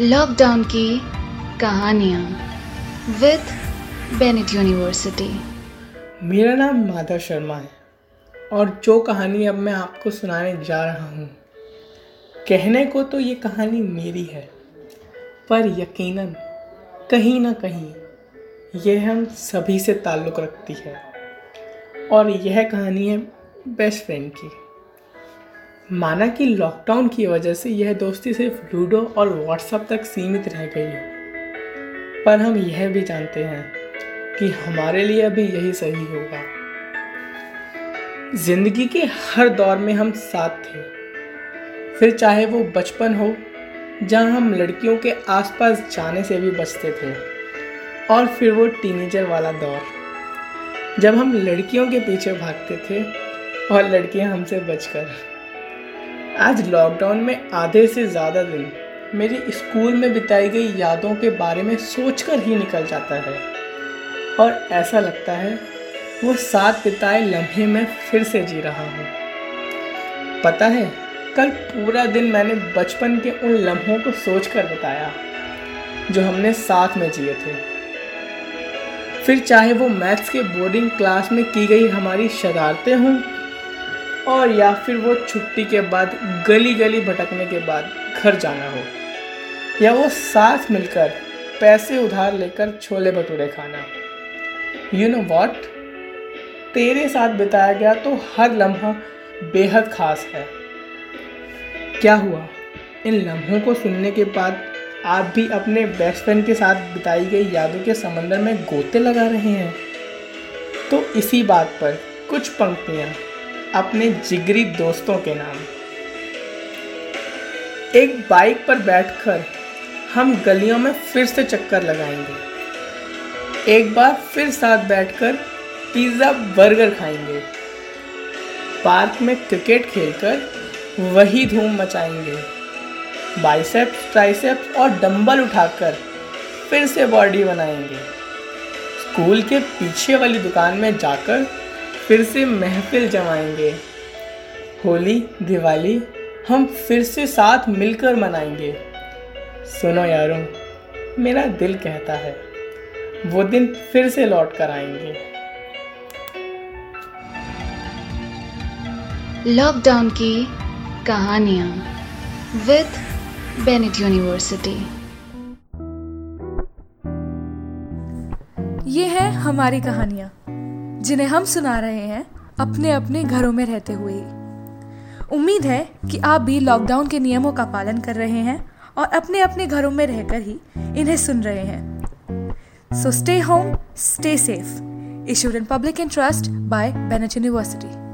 Lockdown की कहानियाँ with Bennett university मेरा नाम माधव शर्मा है और जो कहानी अब मैं आपको सुनाने जा रहा हूँ, कहने को तो ये कहानी मेरी है, पर यकीनन कहीं ना कहीं यह हम सभी से ताल्लुक़ रखती है और यह कहानी है बेस्ट फ्रेंड की। माना कि लॉकडाउन की वजह से यह दोस्ती सिर्फ़ लूडो और व्हाट्सएप तक सीमित रह गई है। पर हम यह भी जानते हैं कि हमारे लिए अभी यही सही होगा। ज़िंदगी के हर दौर में हम साथ थे। फिर चाहे वो बचपन हो, जहाँ हम लड़कियों के आसपास जाने से भी बचते थे, और फिर वो टीनेजर वाला दौर। जब हम लड़कियों के पीछे भागते थे, और लड़कियाँ हमसे बचकर आज लॉकडाउन में आधे से ज़्यादा दिन मेरी स्कूल में बिताई गई यादों के बारे में सोचकर ही निकल जाता है। और ऐसा लगता है, वो साथ बिताए लम्हे में फिर से जी रहा हूँ। पता है, कल पूरा दिन मैंने बचपन के उन लम्हों को सोच कर बताया, जो हमने साथ में जिए थे। फिर चाहे वो मैथ्स के बोर्डिंग क्लास में की गई हमारी शरारतें हों और या फिर वो छुट्टी के बाद गली गली भटकने के बाद घर जाना हो। या वो साथ मिलकर पैसे उधार लेकर छोले भटूरे खाना। यू नो वॉट तेरे साथ बिताया गया तो हर लम्हा बेहद खास है। क्या हुआ? इन लम्हों को सुनने के बाद आप भी अपने बेस्ट फ्रेंड के साथ बिताई गई यादों के समंदर में गोते लगा रहे हैं। तो इसी बात पर कुछ पंक्तियाँ अपने जिगरी दोस्तों के नाम। एक बाइक पर बैठकर हम गलियों में फिर से चक्कर लगाएँगे। एक बार फिर साथ बैठकर पिज़्ज़ा, बर्गर खाएँगे। पार्क में क्रिकेट खेलकर वही धूम मचाएँगे। बाइसेप्स, ट्राइसेप्स और डंबल उठाकर फिर से बॉडी बनाएँगे। स्कूल के पीछे वाली दुकान में जाकर फिर से महफिल जमाएँगे। होली दिवाली हम फिर से साथ मिलकर मनाएँगे। सुनो यारों मेरा दिल कहता है वो दिन फिर से लौट कर आएँगे। लॉकडाउन की कहानियाँ विद बेनेट यूनिवर्सिटी ये है हमारी कहानियाँ। जिन्हें हम सुना रहे हैं, अपने अपने घरों में रहते हुए उम्मीद है कि आप भी लॉकडाउन के नियमों का पालन कर रहे हैं और अपने अपने घरों में रहकर ही इन्हें सुन रहे हैं। So stay home stay safe Issued in public interest by Bennett University.